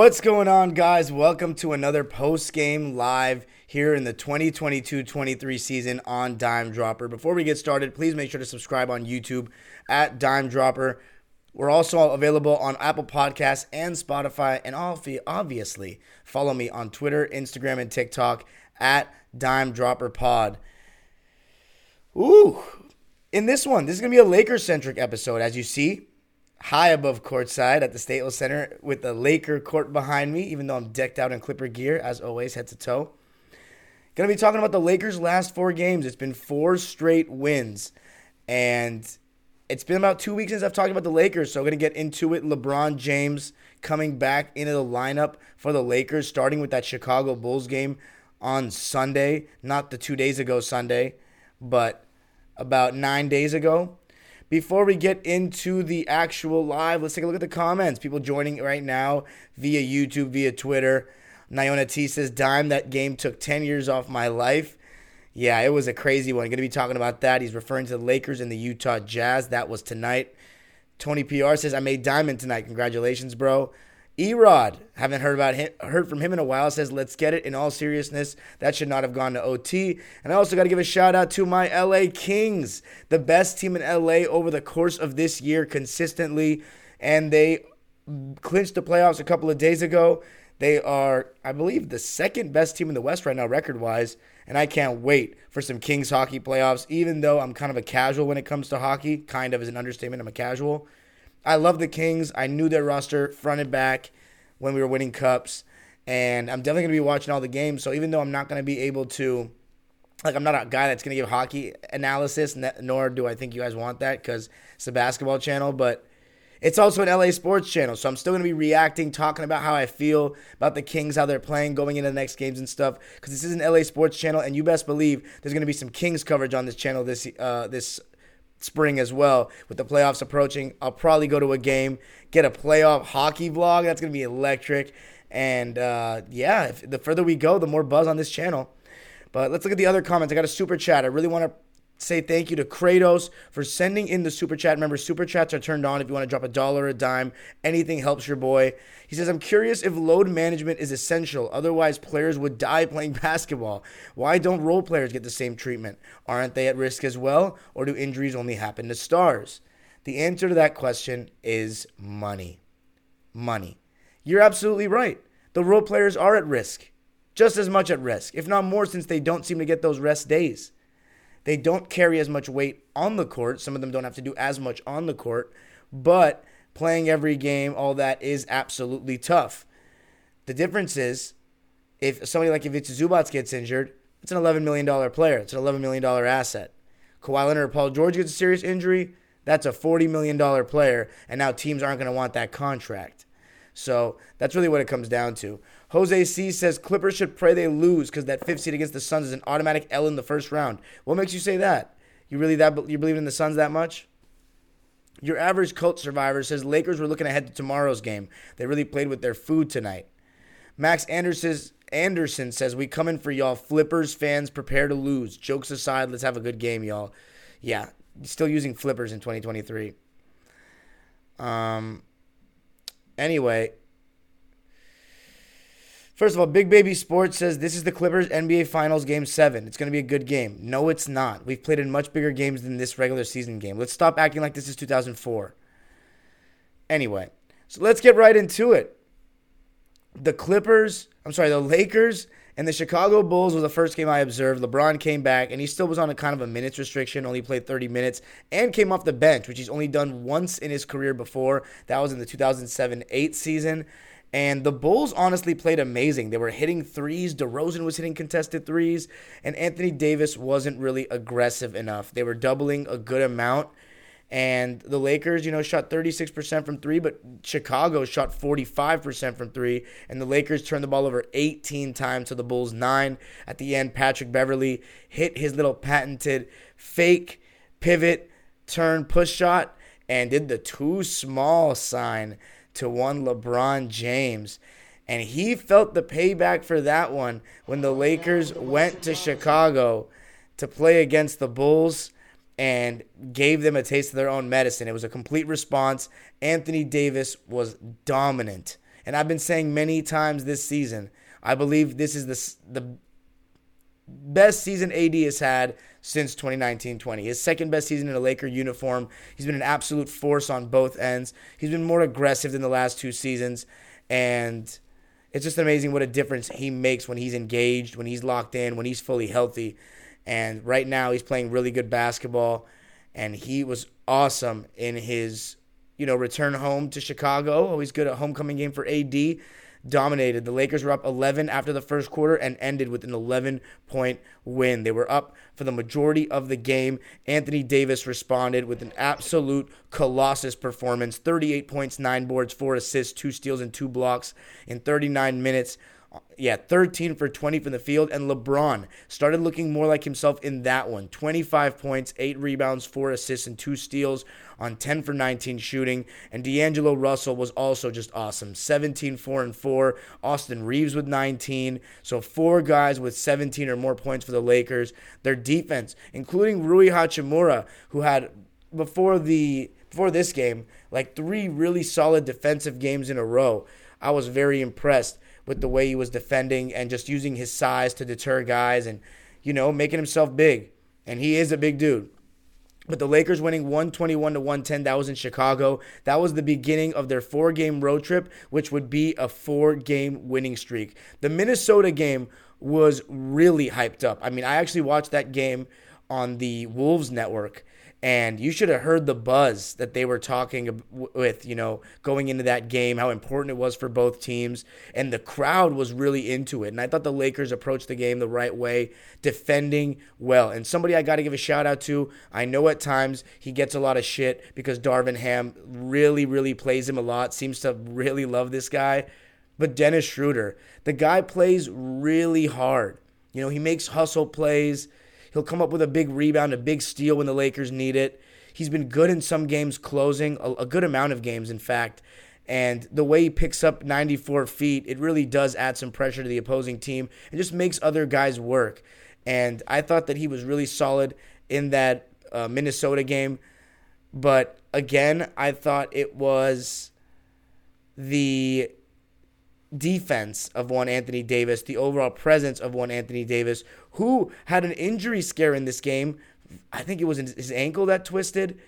What's going on, guys? Welcome to another post game live here in the 2022 23 season on Dime Dropper. Before we get started, please make sure to subscribe on YouTube at Dime Dropper. We're also available on Apple Podcasts and Spotify, and obvi- obviously follow me on Twitter, Instagram, and TikTok at Dime Dropper Pod. Ooh, in this one, this is gonna be a Lakers centric episode, as you see high above courtside at the Staples Center with the Laker court behind me, even though I'm decked out in Clipper gear, as always, head to toe. Gonna be talking about the Lakers' last four games. It's been four straight wins. And it's been about two weeks since I've talked about the Lakers, so I'm gonna get into it. LeBron James coming back into the lineup for the Lakers, starting with that Chicago Bulls game on Sunday, not the two days ago Sunday, but about nine days ago. Before we get into the actual live, let's take a look at the comments. People joining right now via YouTube, via Twitter. Niona T says, Dime, that game took 10 years off my life. Yeah, it was a crazy one. Going to be talking about that. He's referring to the Lakers and the Utah Jazz. That was tonight. Tony PR says, I made Diamond tonight. Congratulations, bro. Erod, haven't heard about him, heard from him in a while. Says, let's get it. In all seriousness, that should not have gone to OT. And I also got to give a shout out to my LA Kings, the best team in LA over the course of this year consistently, and they clinched the playoffs a couple of days ago. They are, I believe, the second best team in the West right now, record wise. And I can't wait for some Kings hockey playoffs, even though I'm kind of a casual when it comes to hockey. Kind of is an understatement. I'm a casual. I love the Kings. I knew their roster front and back when we were winning cups. And I'm definitely going to be watching all the games. So even though I'm not going to be able to, like, I'm not a guy that's going to give hockey analysis, nor do I think you guys want that because it's a basketball channel. But it's also an LA sports channel, so I'm still going to be reacting, talking about how I feel about the Kings, how they're playing, going into the next games and stuff. Because this is an LA sports channel, and you best believe there's going to be some Kings coverage on this channel this uh, this spring as well. With the playoffs approaching, I'll probably go to a game, get a playoff hockey vlog. That's going to be electric. And uh, yeah, if, the further we go, the more buzz on this channel. But let's look at the other comments. I got a super chat. I really want to say thank you to Kratos for sending in the super chat. Remember, super chats are turned on if you want to drop a dollar a dime. Anything helps your boy. He says, I'm curious if load management is essential. Otherwise, players would die playing basketball. Why don't role players get the same treatment? Aren't they at risk as well? Or do injuries only happen to stars? The answer to that question is money. Money. You're absolutely right. The role players are at risk, just as much at risk, if not more, since they don't seem to get those rest days. They don't carry as much weight on the court. Some of them don't have to do as much on the court, but playing every game, all that is absolutely tough. The difference is if somebody like it's Zubac gets injured, it's an $11 million player. It's an $11 million asset. Kawhi Leonard or Paul George gets a serious injury, that's a $40 million player, and now teams aren't going to want that contract. So that's really what it comes down to. Jose C says Clippers should pray they lose because that fifth seed against the Suns is an automatic L in the first round. What makes you say that? You really that you believe in the Suns that much? Your average cult survivor says Lakers were looking ahead to tomorrow's game. They really played with their food tonight. Max Anderson Anderson says we coming for y'all. Flippers fans prepare to lose. Jokes aside, let's have a good game, y'all. Yeah, still using flippers in 2023. Um. Anyway, First of all, Big Baby Sports says this is the Clippers NBA Finals Game 7. It's going to be a good game. No, it's not. We've played in much bigger games than this regular season game. Let's stop acting like this is 2004. Anyway, so let's get right into it. The Clippers, I'm sorry, the Lakers And the Chicago Bulls was the first game I observed. LeBron came back, and he still was on a kind of a minutes restriction, only played 30 minutes, and came off the bench, which he's only done once in his career before. That was in the 2007 8 season. And the Bulls honestly played amazing. They were hitting threes. DeRozan was hitting contested threes. And Anthony Davis wasn't really aggressive enough. They were doubling a good amount. And the Lakers, you know, shot 36% from three, but Chicago shot 45% from three. And the Lakers turned the ball over 18 times to the Bulls, nine. At the end, Patrick Beverley hit his little patented fake pivot, turn, push shot, and did the too small sign to one LeBron James. And he felt the payback for that one when the Lakers went to Chicago to play against the Bulls and gave them a taste of their own medicine. It was a complete response. Anthony Davis was dominant. And I've been saying many times this season, I believe this is the, the best season AD has had since 2019-20. His second best season in a Laker uniform. He's been an absolute force on both ends. He's been more aggressive than the last two seasons and it's just amazing what a difference he makes when he's engaged, when he's locked in, when he's fully healthy. And right now he's playing really good basketball and he was awesome in his, you know, return home to Chicago. Always good at homecoming game for AD dominated. The Lakers were up 11 after the first quarter and ended with an 11 point win. They were up for the majority of the game. Anthony Davis responded with an absolute colossus performance 38 points, 9 boards, 4 assists, 2 steals, and 2 blocks in 39 minutes Uh, yeah, 13 for 20 from the field. And LeBron started looking more like himself in that one 25 points, 8 rebounds, 4 assists, and 2 steals on 10 for 19 shooting. And D'Angelo Russell was also just awesome 17, 4 and 4. Austin Reaves with 19. So, four guys with 17 or more points for the Lakers. Their defense, including Rui Hachimura, who had before the before this game, like three really solid defensive games in a row. I was very impressed with the way he was defending and just using his size to deter guys and, you know, making himself big. And he is a big dude. But the Lakers winning 121 to 110, that was in Chicago. That was the beginning of their four game road trip, which would be a four game winning streak. The Minnesota game was really hyped up. I mean, I actually watched that game on the Wolves network and you should have heard the buzz that they were talking with, you know, going into that game, how important it was for both teams. And the crowd was really into it. And I thought the Lakers approached the game the right way, defending well. And somebody I got to give a shout out to, I know at times he gets a lot of shit because Darvin Ham really, really plays him a lot, seems to really love this guy. But Dennis Schroeder, the guy plays really hard. You know, he makes hustle plays. He'll come up with a big rebound, a big steal when the Lakers need it. He's been good in some games closing, a, a good amount of games, in fact. And the way he picks up 94 feet, it really does add some pressure to the opposing team and just makes other guys work. And I thought that he was really solid in that uh, Minnesota game. But again, I thought it was the defense of one Anthony Davis, the overall presence of one Anthony Davis, who had an injury scare in this game. I think it was his ankle that twisted,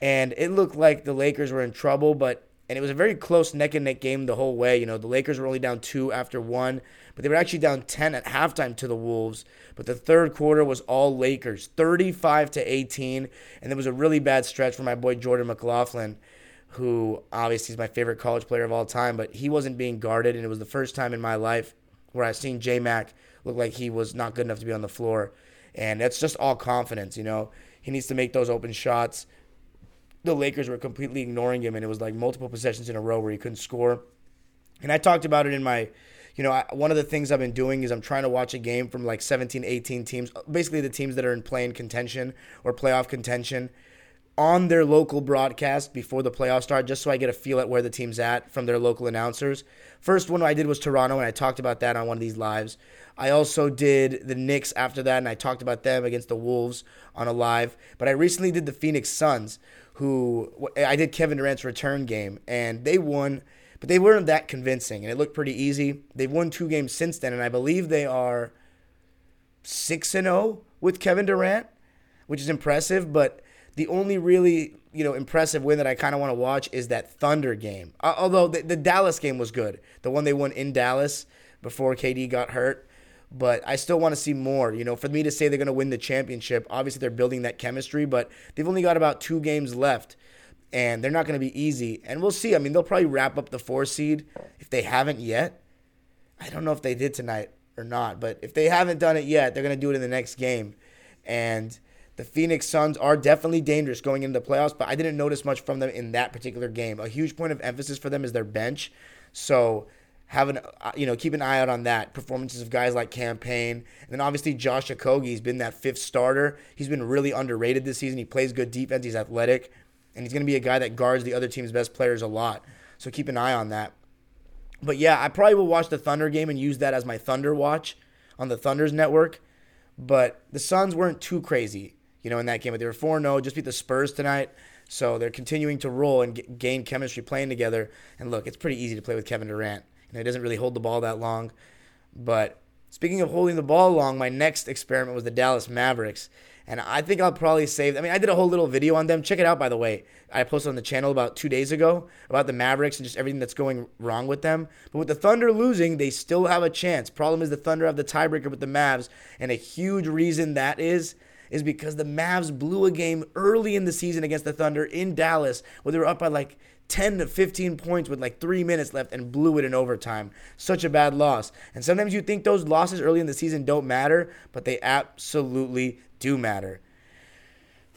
and it looked like the Lakers were in trouble, but and it was a very close neck and neck game the whole way. You know, the Lakers were only down two after one, but they were actually down 10 at halftime to the Wolves. But the third quarter was all Lakers, 35 to 18, and there was a really bad stretch for my boy Jordan McLaughlin who obviously is my favorite college player of all time, but he wasn't being guarded, and it was the first time in my life where I've seen J Mac look like he was not good enough to be on the floor. And that's just all confidence, you know. He needs to make those open shots. The Lakers were completely ignoring him, and it was like multiple possessions in a row where he couldn't score. And I talked about it in my, you know, I, one of the things I've been doing is I'm trying to watch a game from like 17, 18 teams, basically the teams that are in playing contention or playoff contention on their local broadcast before the playoffs start, just so I get a feel at where the team's at from their local announcers. First one I did was Toronto, and I talked about that on one of these lives. I also did the Knicks after that, and I talked about them against the Wolves on a live. But I recently did the Phoenix Suns, who I did Kevin Durant's return game, and they won, but they weren't that convincing, and it looked pretty easy. They've won two games since then, and I believe they are 6 and 0 with Kevin Durant, which is impressive, but the only really you know impressive win that I kind of want to watch is that Thunder game. Uh, although the, the, Dallas game was good, the one they won in Dallas before KD got hurt. but I still want to see more. You know, for me to say they're going to win the championship, obviously they're building that chemistry, but they've only got about two games left, and they're not going to be easy. And we'll see. I mean, they'll probably wrap up the four seed if they haven't yet. I don't know if they did tonight or not, but if they haven't done it yet, they're going to do it in the next game. And the Phoenix Suns are definitely dangerous going into the playoffs, but I didn't notice much from them in that particular game. A huge point of emphasis for them is their bench. So have an uh, you know keep an eye out on that performances of guys like Cam Payne and then obviously Josh Okogie's been that fifth starter. He's been really underrated this season. He plays good defense. He's athletic, and he's going to be a guy that guards the other team's best players a lot. So keep an eye on that. But yeah, I probably will watch the Thunder game and use that as my Thunder watch on the Thunder's network. But the Suns weren't too crazy, you know, in that game. But they were 4 0, just beat the Spurs tonight. So they're continuing to roll and g- gain chemistry playing together. And look, it's pretty easy to play with Kevin Durant. You know, he doesn't really hold the ball that long. But speaking of holding the ball long, my next experiment was the Dallas Mavericks. And I think I'll probably save. I mean, I did a whole little video on them. Check it out, by the way. I posted on the channel about two days ago about the Mavericks and just everything that's going wrong with them. But with the Thunder losing, they still have a chance. Problem is, the Thunder have the tiebreaker with the Mavs. And a huge reason that is is because the Mavs blew a game early in the season against the Thunder in Dallas where they were up by like 10 to 15 points with like three minutes left and blew it in overtime. Such a bad loss. And sometimes you think those losses early in the season don't matter, but they absolutely do matter.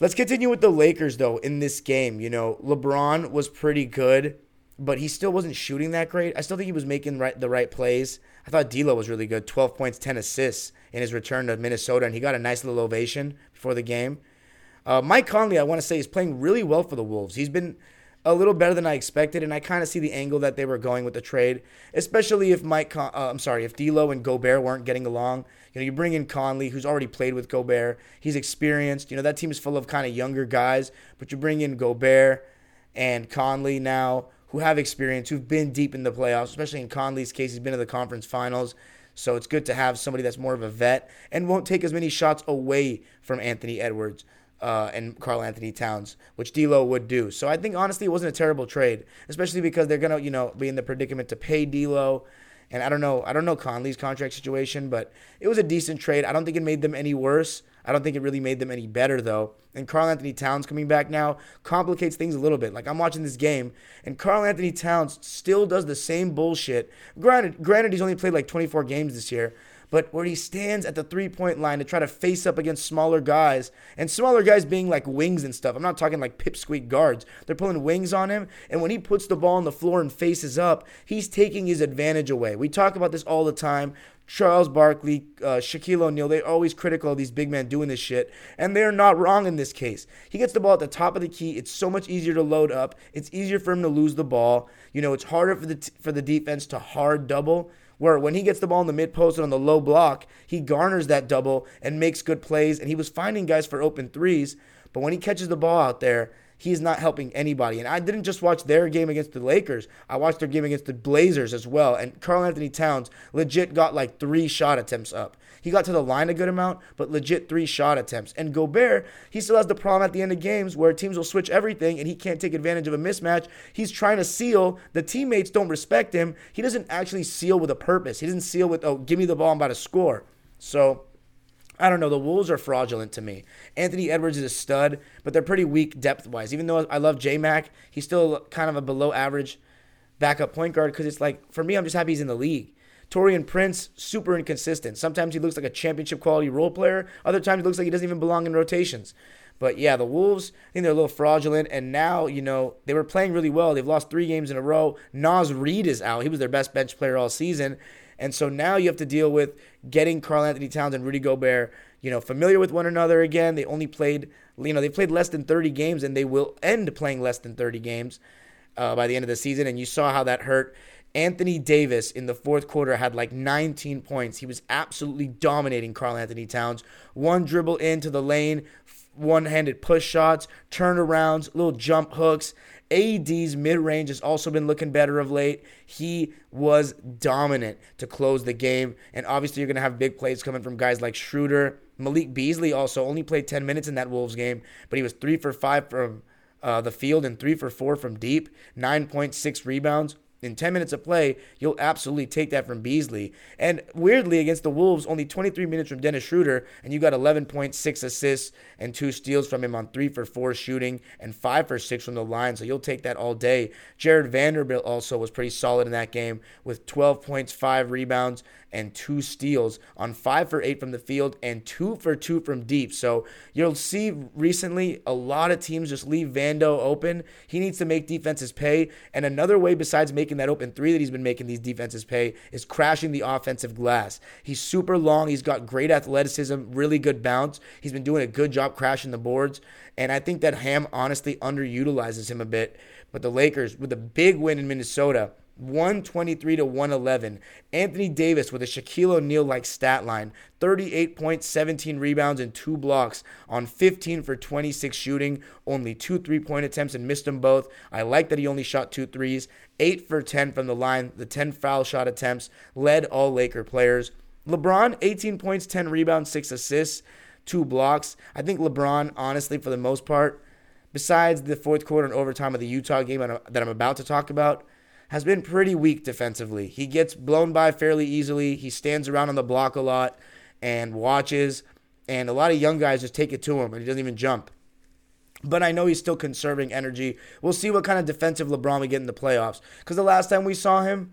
Let's continue with the Lakers, though, in this game. You know, LeBron was pretty good, but he still wasn't shooting that great. I still think he was making right, the right plays. I thought D'Lo was really good 12 points, 10 assists in his return to Minnesota, and he got a nice little ovation before the game. Uh, Mike Conley, I want to say, is playing really well for the Wolves. He's been a little better than I expected, and I kind of see the angle that they were going with the trade, especially if Mike, Con- uh, I'm sorry, if D'Lo and Gobert weren't getting along. You know, you bring in Conley, who's already played with Gobert. He's experienced. You know, that team is full of kind of younger guys, but you bring in Gobert and Conley now, who have experience, who've been deep in the playoffs, especially in Conley's case, he's been to the conference finals. So it's good to have somebody that's more of a vet and won't take as many shots away from Anthony Edwards uh, and Karl-Anthony Towns, which D'Lo would do. So I think honestly it wasn't a terrible trade, especially because they're gonna you know be in the predicament to pay D'Lo. And I don't know, I don't know Conley's contract situation, but it was a decent trade. I don't think it made them any worse. I don't think it really made them any better though. And Karl-Anthony Towns coming back now complicates things a little bit. Like I'm watching this game, and Karl-Anthony Towns still does the same bullshit. Granted, granted he's only played like 24 games this year, but where he stands at the three point line to try to face up against smaller guys, and smaller guys being like wings and stuff. I'm not talking like pipsqueak guards. They're pulling wings on him, and when he puts the ball on the floor and faces up, he's taking his advantage away. We talk about this all the time. Charles Barkley, uh, Shaquille O'Neal, they're always critical of these big men doing this shit, and they're not wrong in this case. He gets the ball at the top of the key. It's so much easier to load up. It's easier for him to lose the ball. You know, it's harder for the t- for the defense to hard double where when he gets the ball in the mid post and on the low block, he garners that double and makes good plays. And he was finding guys for open threes, but when he catches the ball out there, he's not helping anybody. And I didn't just watch their game against the Lakers, I watched their game against the Blazers as well. And Karl-Anthony Towns legit got like three shot attempts up. He got to the line a good amount, but legit three shot attempts. And Gobert, he still has the problem at the end of games where teams will switch everything and he can't take advantage of a mismatch. He's trying to seal. The teammates don't respect him. He doesn't actually seal with a purpose. He doesn't seal with, oh, give me the ball, I'm about to score. So I don't know. The Wolves are fraudulent to me. Anthony Edwards is a stud, but they're pretty weak depth wise. Even though I love J Mac, he's still kind of a below average backup point guard because it's like, for me, I'm just happy he's in the league. Taurean Prince, super inconsistent. Sometimes he looks like a championship quality role player. Other times he looks like he doesn't even belong in rotations. But yeah, the Wolves, I think they're a little fraudulent. And now, you know, they were playing really well. They've lost three games in a row. Naz Reid is out. He was their best bench player all season. And so now you have to deal with getting Karl-Anthony Towns and Rudy Gobert, you know, familiar with one another again. They only played, you know, they played less than 30 games and they will end playing less than 30 games uh, by the end of the season. And you saw how that hurt. Anthony Davis in the fourth quarter had like 19 points. He was absolutely dominating Karl-Anthony Towns. One dribble into the lane, one handed push shots, turnarounds, little jump hooks. AD's mid range has also been looking better of late. He was dominant to close the game. And obviously, you're going to have big plays coming from guys like Schroeder. Malik Beasley also only played 10 minutes in that Wolves game, but he was three for five from uh, the field and three for four from deep, 9.6 rebounds. In 10 minutes of play, you'll absolutely take that from Beasley. And weirdly, against the Wolves, only 23 minutes from Dennis Schroeder, and you got 11.6 assists and two steals from him on three for four shooting and five for six from the line. So you'll take that all day. Jared Vanderbilt also was pretty solid in that game with 12 points, five rebounds, and two steals on five for eight from the field and two for two from deep. So you'll see recently a lot of teams just leave Vando open. He needs to make defenses pay. And another way besides making that open three that he's been making these defenses pay is crashing the offensive glass. He's super long. He's got great athleticism, really good bounce. He's been doing a good job crashing the boards. And I think that Ham honestly underutilizes him a bit. But the Lakers, with a big win in Minnesota, 123 to 111. Anthony Davis with a Shaquille O'Neal like stat line 38 points, 17 rebounds, and two blocks on 15 for 26 shooting. Only two three point attempts and missed them both. I like that he only shot two threes. 8 for 10 from the line. The 10 foul shot attempts led all Laker players. LeBron, 18 points, 10 rebounds, 6 assists, 2 blocks. I think LeBron, honestly, for the most part, besides the fourth quarter and overtime of the Utah game that I'm about to talk about, has been pretty weak defensively. He gets blown by fairly easily. He stands around on the block a lot and watches, and a lot of young guys just take it to him and he doesn't even jump. But I know he's still conserving energy. We'll see what kind of defensive LeBron we get in the playoffs. Because the last time we saw him,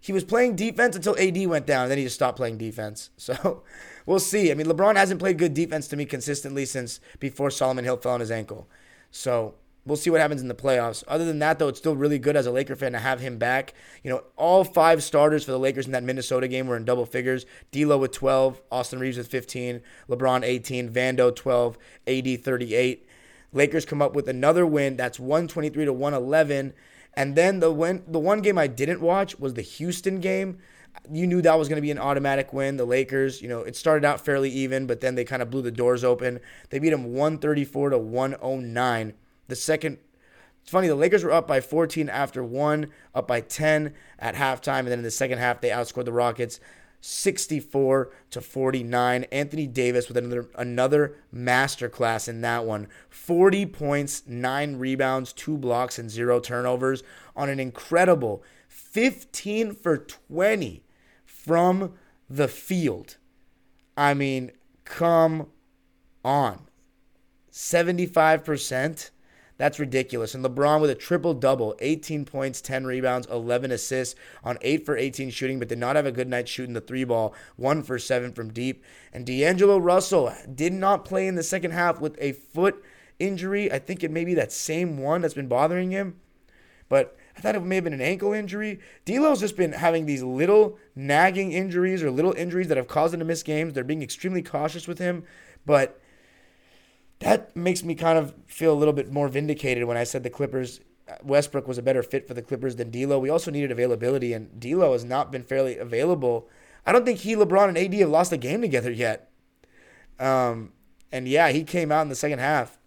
he was playing defense until AD went down, and then he just stopped playing defense. So we'll see. I mean, LeBron hasn't played good defense to me consistently since before Solomon Hill fell on his ankle. So We'll see what happens in the playoffs. Other than that, though, it's still really good as a Laker fan to have him back. You know, all five starters for the Lakers in that Minnesota game were in double figures. D'Lo with 12, Austin Reaves with 15, LeBron 18, Vando 12, AD 38. Lakers come up with another win. That's 123 to 111. And then the win, the one game I didn't watch was the Houston game. You knew that was going to be an automatic win. The Lakers, you know, it started out fairly even, but then they kind of blew the doors open. They beat them 134 to 109. The second, it's funny, the Lakers were up by 14 after one, up by 10 at halftime, and then in the second half, they outscored the Rockets 64 to 49. Anthony Davis with another another masterclass in that one. 40 points, 9 rebounds, 2 blocks and 0 turnovers on an incredible 15 for 20 from the field. I mean, come on. 75% that's ridiculous. And LeBron with a triple double 18 points, 10 rebounds, 11 assists on 8 for 18 shooting, but did not have a good night shooting the three ball, 1 for 7 from deep. And D'Angelo Russell did not play in the second half with a foot injury. I think it may be that same one that's been bothering him. But I thought it may have been an ankle injury. D'Lo's just been having these little nagging injuries or little injuries that have caused him to miss games. They're being extremely cautious with him, but that makes me kind of feel a little bit more vindicated when I said the Clippers Westbrook was a better fit for the Clippers than D'Lo. We also needed availability, and D'Lo has not been fairly available. I don't think he, LeBron, and AD have lost a game together yet. Um, and yeah, he came out in the second half.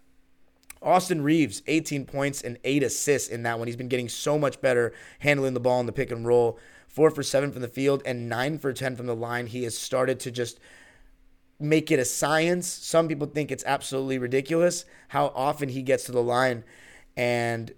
Austin Reaves, 18 points and eight assists in that one. He's been getting so much better handling the ball in the pick and roll. Four for seven from the field and nine for 10 from the line. He has started to just make it a science. Some people think it's absolutely ridiculous how often he gets to the line. And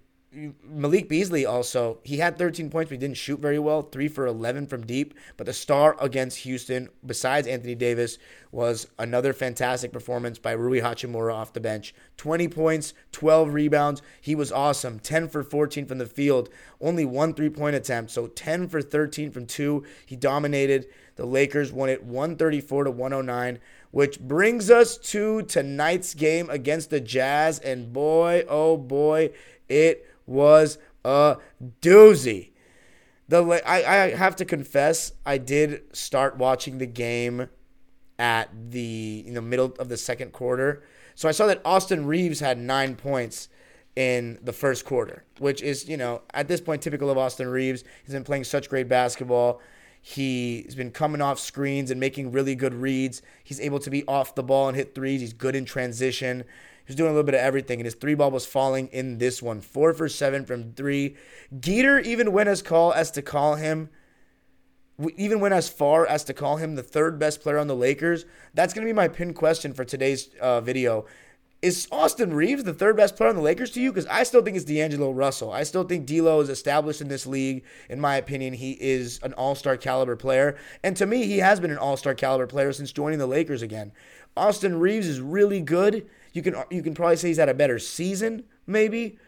Malik Beasley also, he had 13 points, but he didn't shoot very well. Three for 11 from deep. But the star against Houston, besides Anthony Davis, was another fantastic performance by Rui Hachimura off the bench. 20 points, 12 rebounds. He was awesome. 10 for 14 from the field. Only one three point attempt. So 10 for 13 from two. He dominated. The Lakers won it 134 to 109, which brings us to tonight's game against the Jazz. And boy, oh boy, it was a doozy. The I, I have to confess, I did start watching the game at the in the middle of the second quarter. So I saw that Austin Reaves had nine points in the first quarter, which is, you know, at this point typical of Austin Reaves. He's been playing such great basketball. He's been coming off screens and making really good reads. He's able to be off the ball and hit threes. He's good in transition. He's doing a little bit of everything, and his three ball was falling in this one. Four for seven from three. Geeter even went as call as to call him, even went as far as to call him the third best player on the Lakers. That's going to be my pin question for today's uh, video. Is Austin Reaves the third best player on the Lakers to you? Because I still think it's D'Angelo Russell. I still think D'Lo is established in this league. In my opinion, he is an All Star caliber player, and to me, he has been an All Star caliber player since joining the Lakers again. Austin Reaves is really good. You can you can probably say he's had a better season, maybe,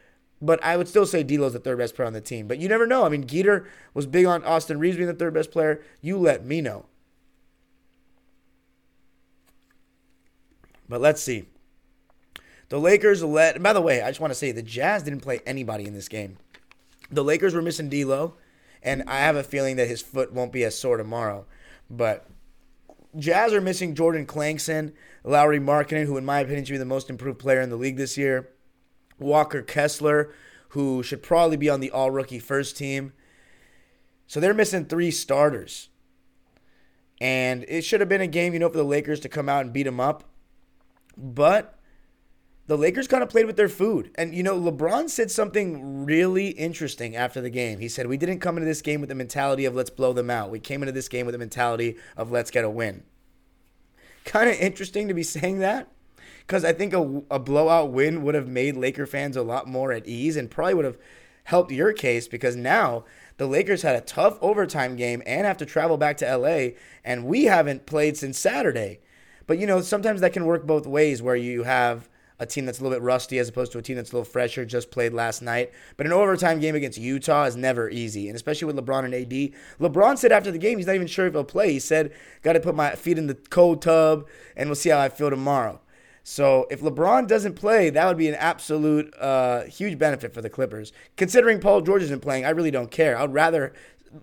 but I would still say D'Lo's the third best player on the team. But you never know. I mean, Geeter was big on Austin Reaves being the third best player. You let me know. But let's see. The Lakers let. By the way, I just want to say the Jazz didn't play anybody in this game. The Lakers were missing D'Lo, and I have a feeling that his foot won't be as sore tomorrow. But Jazz are missing Jordan Clarkson, Lauri Markkanen, who in my opinion should be the most improved player in the league this year. Walker Kessler, who should probably be on the All Rookie First Team. So they're missing three starters. And it should have been a game, you know, for the Lakers to come out and beat them up. But the Lakers kind of played with their food. And, you know, LeBron said something really interesting after the game. He said, We didn't come into this game with the mentality of let's blow them out. We came into this game with the mentality of let's get a win. Kind of interesting to be saying that because I think a, a blowout win would have made Laker fans a lot more at ease and probably would have helped your case because now the Lakers had a tough overtime game and have to travel back to LA, and we haven't played since Saturday. But, you know, sometimes that can work both ways where you have a team that's a little bit rusty as opposed to a team that's a little fresher, just played last night. But an overtime game against Utah is never easy, and especially with LeBron and AD. LeBron said after the game he's not even sure if he'll play. He said, "Got to put my feet in the cold tub, and we'll see how I feel tomorrow." So if LeBron doesn't play, that would be an absolute uh, huge benefit for the Clippers. Considering Paul George isn't playing, I really don't care. I'd rather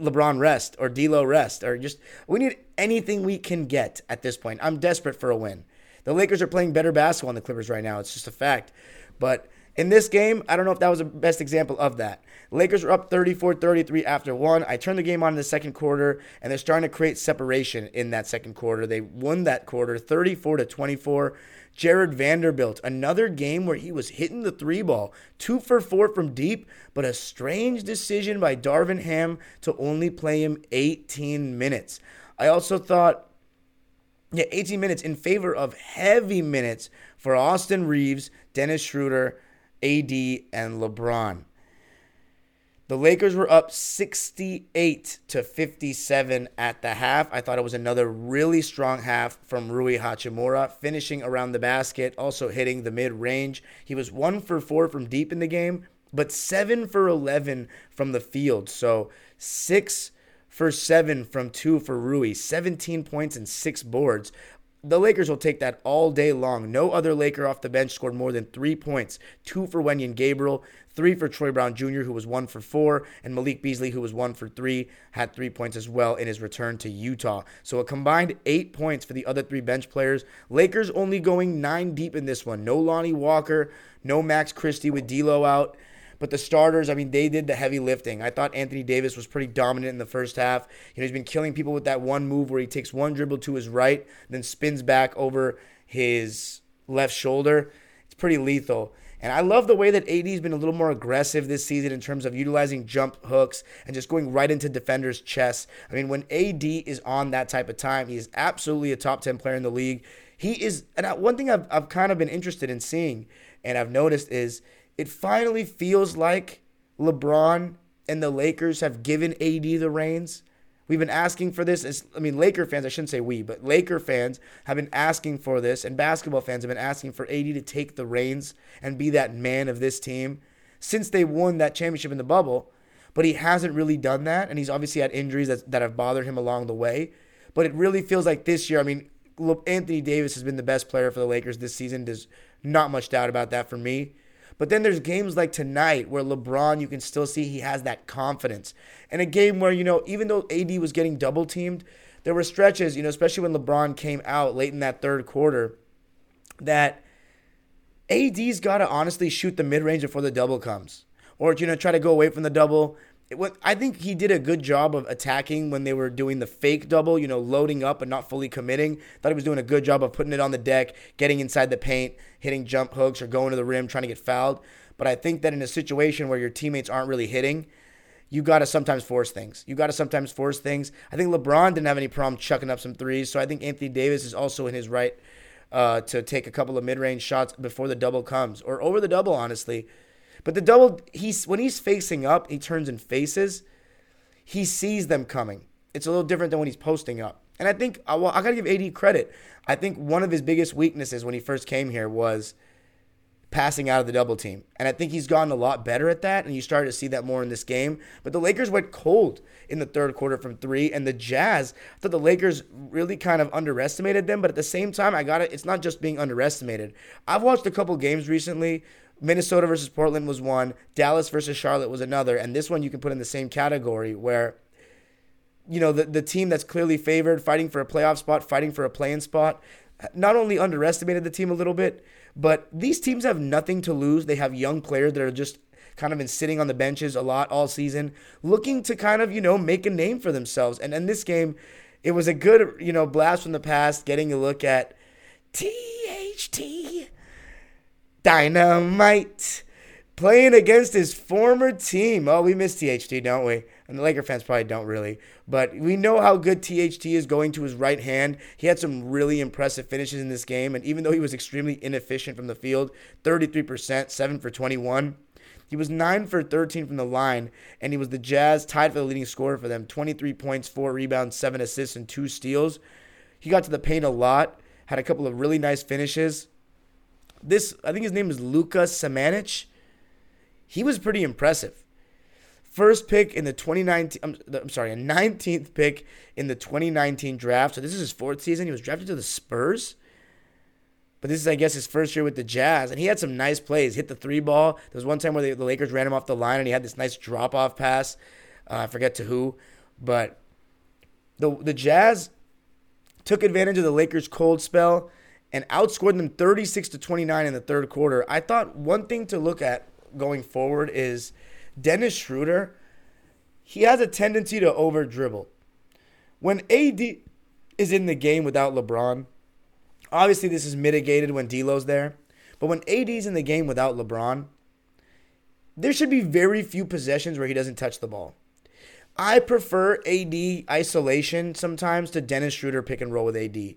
LeBron rest or D'Lo rest or just we need anything we can get at this point. I'm desperate for a win. The Lakers are playing better basketball than the Clippers right now. It's just a fact. But in this game, I don't know if that was the best example of that. Lakers were up 34 33 after one. I turned the game on in the second quarter, and they're starting to create separation in that second quarter. They won that quarter 34 to 24. Jared Vanderbilt, another game where he was hitting the three ball, two for four from deep, but a strange decision by Darvin Ham to only play him 18 minutes. I also thought yeah, 18 minutes in favor of heavy minutes for Austin Reaves, Dennis Schroeder, AD, and LeBron. The Lakers were up 68 to 57 at the half. I thought it was another really strong half from Rui Hachimura, finishing around the basket, also hitting the mid range. He was one for four from deep in the game, but seven for 11 from the field. So six for seven from two for Rui, 17 points and six boards. The Lakers will take that all day long. No other Laker off the bench scored more than three points. Two for Wenyen Gabriel, three for Troy Brown Jr., who was one for four, and Malik Beasley, who was one for three, had three points as well in his return to Utah. So a combined eight points for the other three bench players. Lakers only going nine deep in this one. No Lonnie Walker, no Max Christie with D'Lo out. But the starters, I mean, they did the heavy lifting. I thought Anthony Davis was pretty dominant in the first half. You know, he's been killing people with that one move where he takes one dribble to his right, then spins back over his left shoulder. It's pretty lethal. And I love the way that AD's been a little more aggressive this season in terms of utilizing jump hooks and just going right into defenders' chests. I mean, when AD is on that type of time, he is absolutely a top 10 player in the league. He is, and one thing I've, I've kind of been interested in seeing and I've noticed is it finally feels like LeBron and the Lakers have given AD the reins. We've been asking for this. I mean, Laker fans, I shouldn't say we, but Laker fans have been asking for this, and basketball fans have been asking for AD to take the reins and be that man of this team since they won that championship in the bubble. But he hasn't really done that, and he's obviously had injuries that, that have bothered him along the way. But it really feels like this year, I mean, Anthony Davis has been the best player for the Lakers this season. There's not much doubt about that for me. But then there's games like tonight where LeBron, you can still see he has that confidence. And a game where, you know, even though AD was getting double teamed, there were stretches, you know, especially when LeBron came out late in that third quarter, that AD's got to honestly shoot the mid range before the double comes. Or, you know, try to go away from the double. It, I think he did a good job of attacking when they were doing the fake double, you know, loading up and not fully committing. Thought he was doing a good job of putting it on the deck, getting inside the paint, hitting jump hooks or going to the rim, trying to get fouled. But I think that in a situation where your teammates aren't really hitting, you got to sometimes force things. You got to sometimes force things. I think LeBron didn't have any problem chucking up some threes. So I think Anthony Davis is also in his right uh, to take a couple of mid-range shots before the double comes, or over the double, honestly. But the double, he's when he's facing up, he turns and faces. He sees them coming. It's a little different than when he's posting up. And I think well, I gotta give AD credit. I think one of his biggest weaknesses when he first came here was passing out of the double team. And I think he's gotten a lot better at that. And you started to see that more in this game. But the Lakers went cold in the third quarter from three. And the Jazz, I thought the Lakers really kind of underestimated them. But at the same time, I got it. It's not just being underestimated. I've watched a couple games recently. Minnesota versus Portland was one. Dallas versus Charlotte was another. And this one you can put in the same category where you know, the, the team that's clearly favored, fighting for a playoff spot, fighting for a playing spot, not only underestimated the team a little bit, but these teams have nothing to lose. They have young players that are just kind of been sitting on the benches a lot all season, looking to kind of, you know, make a name for themselves. And in this game, it was a good, you know, blast from the past, getting a look at THT Dynamite playing against his former team. Oh, we miss THT, don't we? And the Laker fans probably don't really. But we know how good THT is going to his right hand. He had some really impressive finishes in this game. And even though he was extremely inefficient from the field 33%, 7 for 21. He was 9 for 13 from the line, and he was the Jazz tied for the leading scorer for them 23 points, 4 rebounds, 7 assists, and 2 steals. He got to the paint a lot, had a couple of really nice finishes. This, I think his name is Luka Samanic. He was pretty impressive. First pick in the 2019 I'm, I'm, sorry a 19th pick in the 2019 draft. So this is his fourth season. He was drafted to the spurs. But this is i guess his first year with the jazz. And he had some nice plays. Hit the three ball. There was one time where the, the lakers ran him off the line and he had this nice drop off pass. Uh, i forget to who. But the, the jazz took advantage of the lakers cold spell and outscored them 36 to 29 in the third quarter i thought one thing to look at going forward is Dennis Schroeder, he has a tendency to over dribble. When AD is in the game without LeBron, obviously this is mitigated when D'Lo's there, but when AD is in the game without LeBron, there should be very few possessions where he doesn't touch the ball. I prefer AD isolation sometimes to Dennis Schroeder pick and roll with AD.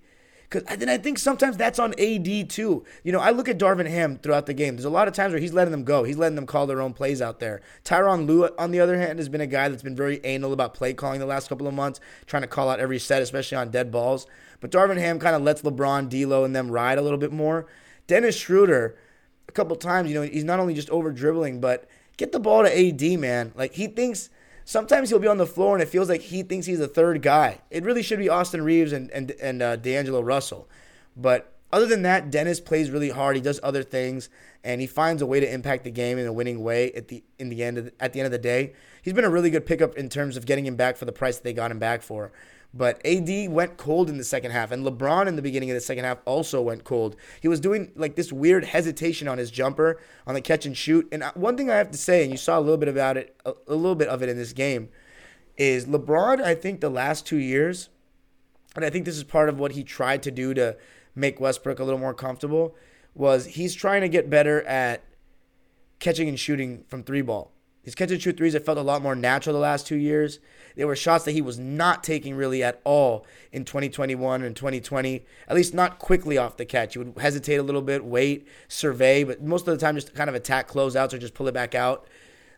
Cause then I think sometimes that's on AD too. You know, I look at Darvin Ham throughout the game. There's a lot of times where he's letting them go. He's letting them call their own plays out there. Tyronn Lue, on the other hand, has been a guy that's been very anal about play calling the last couple of months, trying to call out every set, especially on dead balls. But Darvin Ham kind of lets LeBron, D'Lo, and them ride a little bit more. Dennis Schroeder, a couple times, you know, he's not only just over dribbling, but get the ball to AD, man. Like he thinks sometimes he'll be on the floor and it feels like he thinks he's the third guy. It really should be Austin Reaves and and and uh, D'Angelo Russell, but other than that, Dennis plays really hard. He does other things, and he finds a way to impact the game in a winning way at the in the end at the end of the day. He's been a really good pickup in terms of getting him back for the price that they got him back for. But AD went cold in the second half, and LeBron in the beginning of the second half also went cold. He was doing like this weird hesitation on his jumper on the catch and shoot. And one thing I have to say, and you saw a little bit about it, a, a little bit of it in this game, is LeBron. I think the last two years, and I think this is part of what he tried to do to make Westbrook a little more comfortable, was he's trying to get better at catching and shooting from three ball. His catch and shoot threes have felt a lot more natural the last two years. There were shots that he was not taking really at all in 2021 and 2020, at least not quickly off the catch. He would hesitate a little bit, wait, survey, but most of the time just kind of attack closeouts or just pull it back out.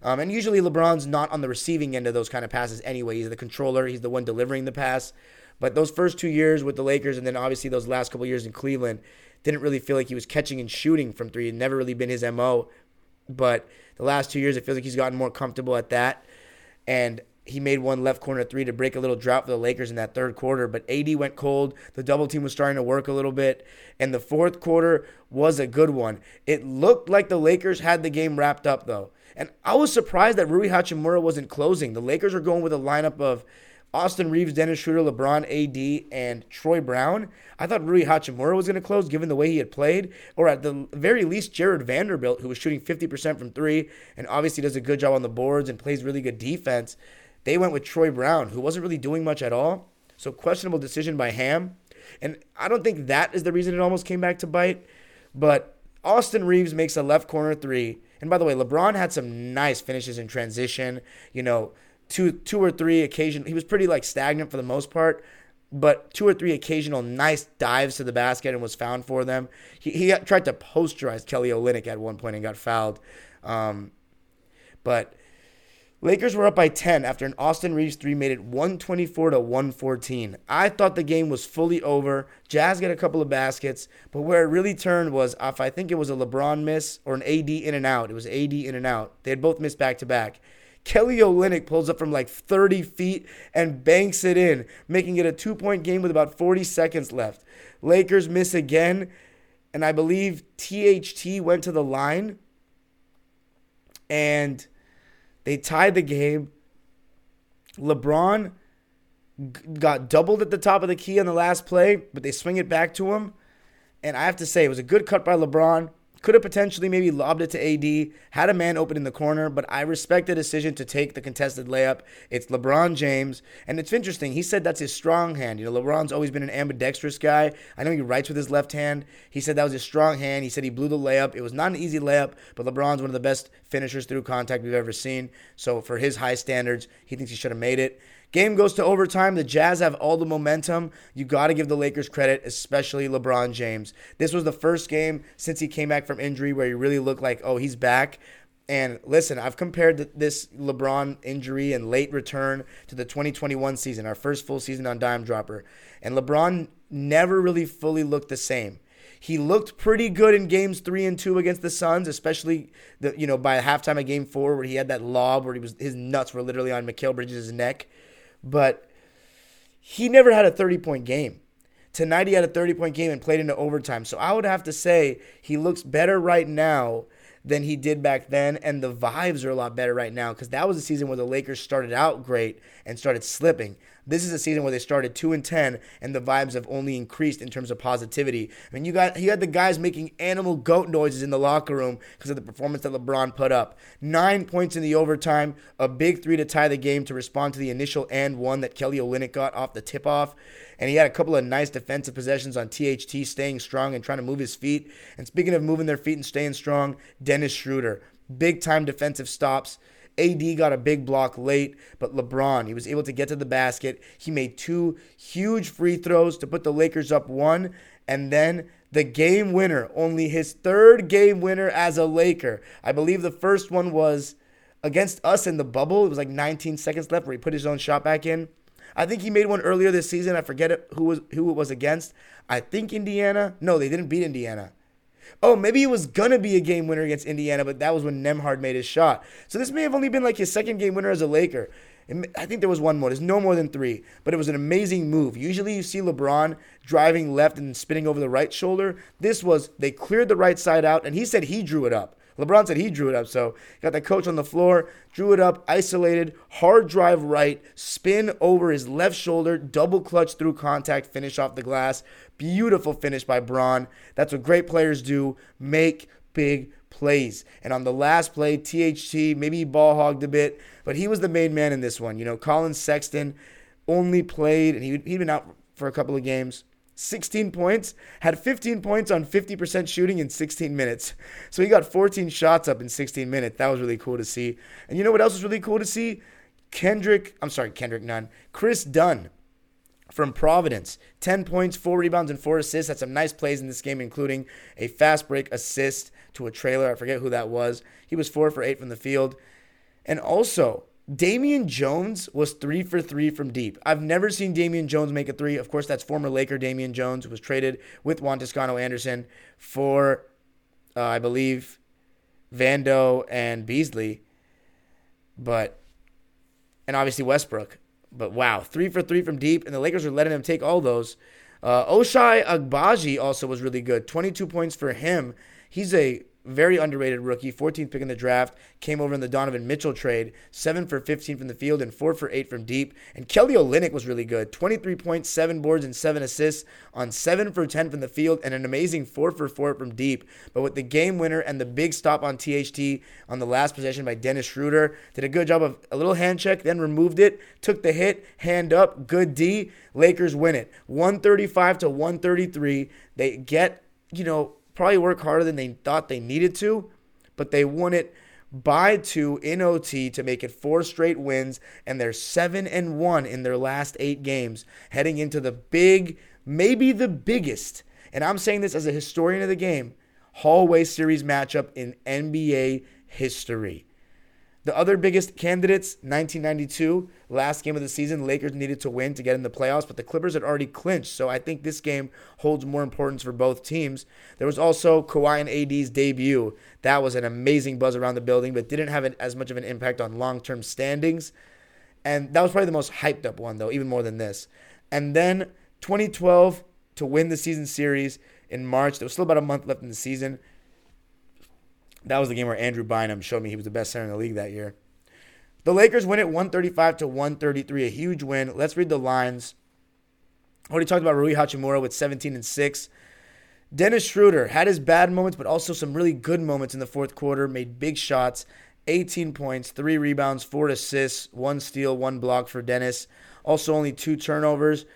Um, and usually LeBron's not on the receiving end of those kind of passes anyway. He's the controller, he's the one delivering the pass. But those first two years with the Lakers and then obviously those last couple years in Cleveland, didn't really feel like he was catching and shooting from three. It never really been his MO. But the last two years, it feels like he's gotten more comfortable at that. And he made one left corner three to break a little drought for the Lakers in that third quarter. But AD went cold. The double team was starting to work a little bit. And the fourth quarter was a good one. It looked like the Lakers had the game wrapped up, though. And I was surprised that Rui Hachimura wasn't closing. The Lakers are going with a lineup of Austin Reaves, Dennis Schroeder, LeBron, AD, and Troy Brown. I thought Rui Hachimura was going to close given the way he had played, or at the very least, Jared Vanderbilt, who was shooting 50% from three and obviously does a good job on the boards and plays really good defense. They went with Troy Brown, who wasn't really doing much at all. So, questionable decision by Ham. And I don't think that is the reason it almost came back to bite. But Austin Reaves makes a left corner three. And by the way, LeBron had some nice finishes in transition. You know, two two or three occasion. He was pretty like stagnant for the most part. but two or three occasional nice dives to the basket and was found for them. He, he tried to posterize Kelly Olynyk at one point and got fouled. Um, but Lakers were up by 10 after an Austin Reaves 3 made it 124 to 114. I thought the game was fully over. Jazz got a couple of baskets, but where it really turned was off I think it was a LeBron miss or an AD in and out. It was AD in and out. They had both missed back to back. Kelly Olynyk pulls up from like 30 feet and banks it in, making it a two point game with about 40 seconds left. Lakers miss again, and I believe THT went to the line and they tied the game. LeBron got doubled at the top of the key on the last play, but they swing it back to him. And I have to say, it was a good cut by LeBron. Could have potentially maybe lobbed it to AD, had a man open in the corner, but I respect the decision to take the contested layup. It's LeBron James. And it's interesting. He said that's his strong hand. You know, LeBron's always been an ambidextrous guy. I know he writes with his left hand. He said that was his strong hand. He said he blew the layup. It was not an easy layup, but LeBron's one of the best finishers through contact we've ever seen. So for his high standards, he thinks he should have made it. Game goes to overtime. The Jazz have all the momentum. You got to give the Lakers credit, especially LeBron James. This was the first game since he came back from injury where he really looked like, oh, he's back. And listen, I've compared this LeBron injury and late return to the 2021 season, our first full season on Dime Dropper. And LeBron never really fully looked the same. He looked pretty good in games three and two against the Suns, especially the you know by halftime of game four where he had that lob where he was his nuts were literally on Mikal Bridges' neck but he never had a 30 point game. Tonight he had a 30 point game and played into overtime. So I would have to say he looks better right now than he did back then. And the vibes are a lot better right now because that was a season where the Lakers started out great and started slipping. This is a season where they started two and ten, and the vibes have only increased in terms of positivity. I mean, you got you had the guys making animal goat noises in the locker room because of the performance that LeBron put up. Nine points in the overtime, a big three to tie the game to respond to the initial and one that Kelly Olynyk got off the tip off. And he had a couple of nice defensive possessions on THT, staying strong and trying to move his feet. And speaking of moving their feet and staying strong, Dennis Schroeder, big time defensive stops. AD got a big block late, but LeBron, he was able to get to the basket. He made two huge free throws to put the Lakers up one, and then the game winner, only his third game winner as a Laker. I believe the first one was against us in the bubble. It was like 19 seconds left where he put his own shot back in. I think he made one earlier this season. I forget who was who it was against. I think Indiana. No, they didn't beat Indiana. Oh, maybe it was gonna be a game winner against Indiana, but that was when Nembhard made his shot. So this may have only been like his second game winner as a Laker. I think there was one more. There's no more than three, but it was an amazing move. Usually you see LeBron driving left and spinning over the right shoulder. This was they cleared the right side out, and he said he drew it up. LeBron said he drew it up. So got the coach on the floor, drew it up, isolated, hard drive right, spin over his left shoulder, double clutch through contact, finish off the glass. Beautiful finish by Bron. That's what great players do. Make big plays. And on the last play, THT, maybe he ball hogged a bit, but he was the main man in this one. You know, Collin Sexton only played, and he, he'd been out for a couple of games. 16 points, had 15 points on 50% shooting in 16 minutes. So he got 14 shots up in 16 minutes. That was really cool to see. And you know what else was really cool to see? Kendrick, I'm sorry, Kendrick Nunn, Kris Dunn from Providence. 10 points, 4 rebounds, and 4 assists. Had some nice plays in this game, including a fast break assist to a trailer. I forget who that was. He was 4 for 8 from the field. And also, Damian Jones was three for three from deep. I've never seen Damian Jones make a three. Of course, that's former Laker Damian Jones, who was traded with Juan Toscano Anderson for, uh, I believe, Vando and Beasley. But, and obviously Westbrook. But wow, three for three from deep, and the Lakers are letting him take all those. Uh, Ochai Agbaji also was really good. 22 points for him. He's a very underrated rookie, 14th pick in the draft, came over in the Donovan Mitchell trade, 7 for 15 from the field and 4 for 8 from deep. And Kelly Olynyk was really good, 23 points, 7 boards, and 7 assists on 7 for 10 from the field and an amazing 4 for 4 from deep. But with the game winner and the big stop on THT on the last possession by Dennis Schroeder, did a good job of a little hand check, then removed it, took the hit, hand up, good D. Lakers win it, 135 to 133. They get, you know, probably work harder than they thought they needed to, but they won it by two in OT to make it four straight wins, and they're seven and one in their last eight games, heading into the big, maybe the biggest, and I'm saying this as a historian of the game, hallway series matchup in NBA history. The other biggest candidates, 1992, last game of the season, Lakers needed to win to get in the playoffs, but the Clippers had already clinched. So I think this game holds more importance for both teams. There was also Kawhi and AD's debut. That was an amazing buzz around the building, but didn't have as much of an impact on long term standings. And that was probably the most hyped up one, though, even more than this. And then 2012 to win the season series in March. There was still about a month left in the season. That was the game where Andrew Bynum showed me he was the best center in the league that year. The Lakers win it 135 to 133, a huge win. Let's read the lines. Already talked about Rui Hachimura with 17 and 6. Dennis Schroeder had his bad moments, but also some really good moments in the fourth quarter. Made big shots, 18 points, three rebounds, four assists, one steal, one block for Dennis. Also, only two turnovers.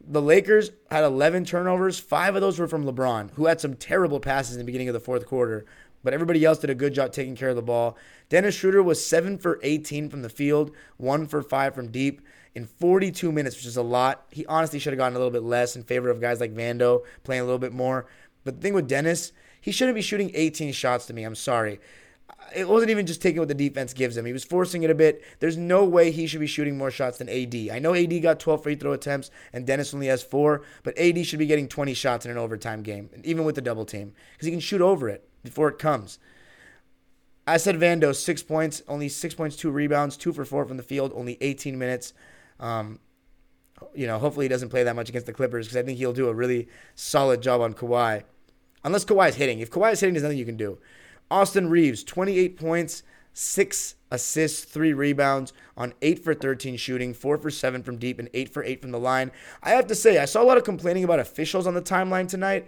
The Lakers had 11 turnovers. Five of those were from LeBron, who had some terrible passes in the beginning of the fourth quarter but everybody else did a good job taking care of the ball. Dennis Schroeder was 7 for 18 from the field, 1 for 5 from deep in 42 minutes, which is a lot. He honestly should have gotten a little bit less in favor of guys like Vando playing a little bit more. But the thing with Dennis, he shouldn't be shooting 18 shots to me. I'm sorry. It wasn't even just taking what the defense gives him. He was forcing it a bit. There's no way he should be shooting more shots than AD. I know AD got 12 free throw attempts and Dennis only has four, but AD should be getting 20 shots in an overtime game, even with the double team, because he can shoot over it before it comes. I said Vando, six points, only six points, two rebounds, two for four from the field, only 18 minutes. Um, you know, hopefully he doesn't play that much against the Clippers because I think he'll do a really solid job on Kawhi. Unless Kawhi is hitting. If Kawhi is hitting, there's nothing you can do. Austin Reaves, 28 points, six assists, three rebounds on eight for 13 shooting, four for seven from deep, and eight for eight from the line. I have to say, I saw a lot of complaining about officials on the timeline tonight.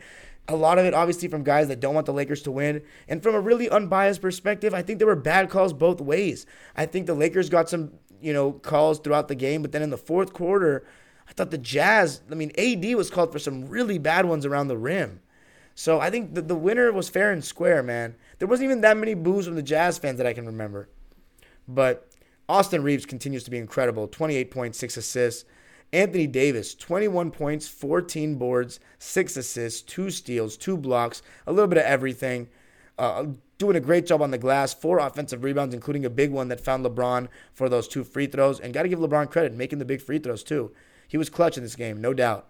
A lot of it, obviously, from guys that don't want the Lakers to win. And from a really unbiased perspective, I think there were bad calls both ways. I think the Lakers got some, you know, calls throughout the game, but then in the fourth quarter, I thought the Jazz, I mean, AD was called for some really bad ones around the rim. So I think the, the winner was fair and square, man. There wasn't even that many boos from the Jazz fans that I can remember. But Austin Reaves continues to be incredible 28.6 assists. Anthony Davis, 21 points, 14 boards, 6 assists, 2 steals, 2 blocks, a little bit of everything. Uh, doing a great job on the glass, 4 offensive rebounds, including a big one that found LeBron for those 2 free throws. And got to give LeBron credit, making the big free throws too. He was clutch in this game, no doubt.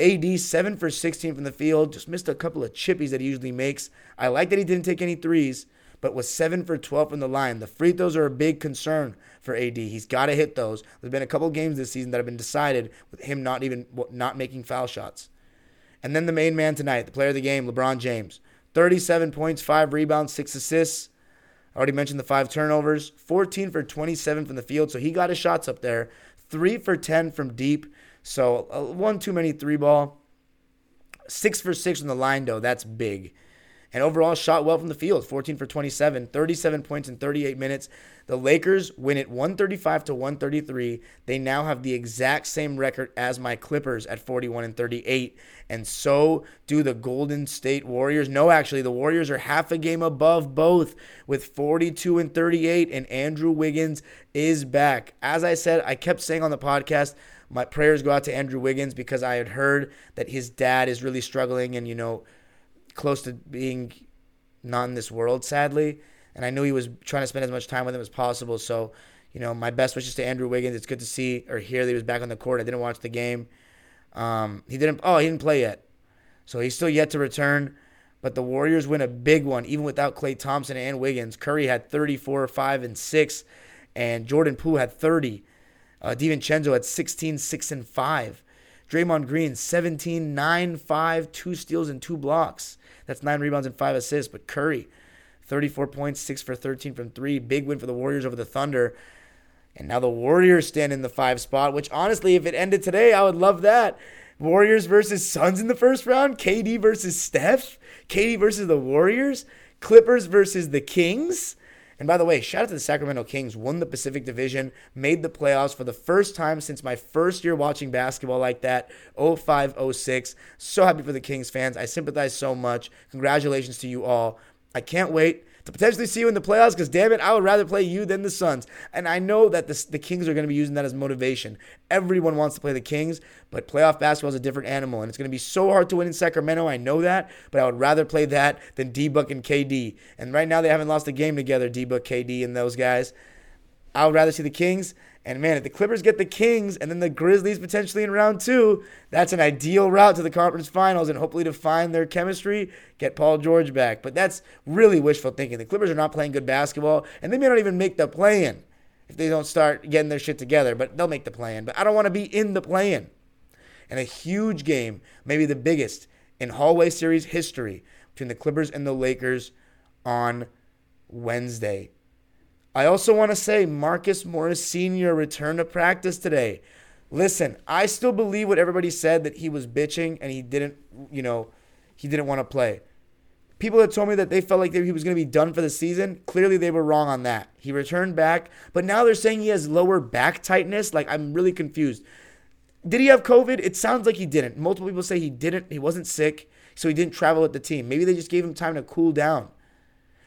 AD, 7 for 16 from the field, just missed a couple of chippies that he usually makes. I like that he didn't take any threes, but was 7 for 12 from the line. The free throws are a big concern for AD. He's got to hit those. There's been a couple games this season that have been decided with him not even not making foul shots. And then the main man tonight, the player of the game, LeBron James. 37 points, 5 rebounds, 6 assists. I already mentioned the 5 turnovers. 14 for 27 from the field, so he got his shots up there. 3 for 10 from deep. So uh, one too many three ball. 6 for 6 from the line, though. That's big and overall shot well from the field 14 for 27 37 points in 38 minutes. The lakers win it 135 to 133 they now have the exact same record as my clippers at 41 and 38 and so do the golden state warriors. No actually the warriors are half a game above both with 42 and 38 and andrew wiggins is back. As i said i kept saying on the podcast my prayers go out to andrew wiggins because i had heard that his dad is really struggling and you know close to being not in this world, sadly. And I knew he was trying to spend as much time with him as possible. So, you know, my best wishes to Andrew Wiggins. It's good to see or hear that he was back on the court. I didn't watch the game. Um, he didn't. Oh, he didn't play yet, so he's still yet to return. But the Warriors win a big one, even without Klay Thompson and Wiggins. Curry had 34, 5, and 6, and Jordan Poole had 30. Uh, DiVincenzo had 16, 6, and 5. Draymond Green, 17, 9, 5, 2 steals, and 2 blocks. That's nine rebounds and five assists. But Curry, 34 points, six for 13 from three. Big win for the Warriors over the Thunder. And now the Warriors stand in the five spot, which honestly, if it ended today, I would love that. Warriors versus Suns in the first round. KD versus Steph. KD versus the Warriors. Clippers versus the Kings. And by the way, shout out to the Sacramento Kings, won the Pacific Division, made the playoffs for the first time since my first year watching basketball like that, 05 06. So happy for the Kings fans. I sympathize so much. Congratulations to you all. I can't wait to potentially see you in the playoffs because, damn it, I would rather play you than the Suns. And I know that the, the Kings are going to be using that as motivation. Everyone wants to play the Kings, but playoff basketball is a different animal. And it's going to be so hard to win in Sacramento. I know that, but I would rather play that than D Book and KD. And right now, they haven't lost a game together, D Book, KD, and those guys. I would rather see the Kings. And man, if the Clippers get the Kings and then the Grizzlies potentially in round two, that's an ideal route to the conference finals and hopefully to find their chemistry, get Paul George back. But that's really wishful thinking. The Clippers are not playing good basketball, and they may not even make the play in if they don't start getting their shit together, but they'll make the play in. But I don't want to be in the play in. And a huge game, maybe the biggest in hallway series history between the Clippers and the Lakers on Wednesday. I also want to say Marcus Morris Sr. returned to practice today. Listen, I still believe what everybody said that he was bitching and he didn't, you know, he didn't want to play. People that told me that they felt like he was going to be done for the season, clearly they were wrong on that. He returned back, but now they're saying he has lower back tightness. Like, I'm really confused. Did he have COVID? It sounds like he didn't. Multiple people say he didn't. He wasn't sick, so he didn't travel with the team. Maybe they just gave him time to cool down.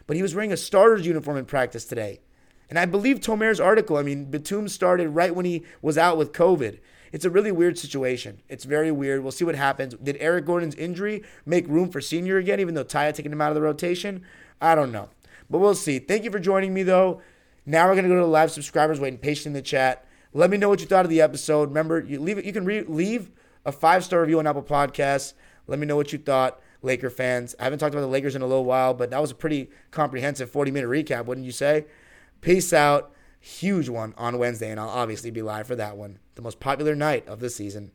But he was wearing a starter's uniform in practice today. And I believe Tomer's article, I mean, Batum started right when he was out with COVID. It's a really weird situation. It's very weird. We'll see what happens. Did Eric Gordon's injury make room for senior again, even though Ty had taken him out of the rotation? I don't know. But we'll see. Thank you for joining me, though. Now we're going to go to the live subscribers waiting patiently in the chat. Let me know what you thought of the episode. Remember, you leave You can re- leave a five star review on Apple Podcasts. Let me know what you thought, Laker fans. I haven't talked about the Lakers in a little while, but that was a pretty comprehensive 40 minute recap, wouldn't you say? Peace out. Huge one on Wednesday, and I'll obviously be live for that one. The most popular night of the season.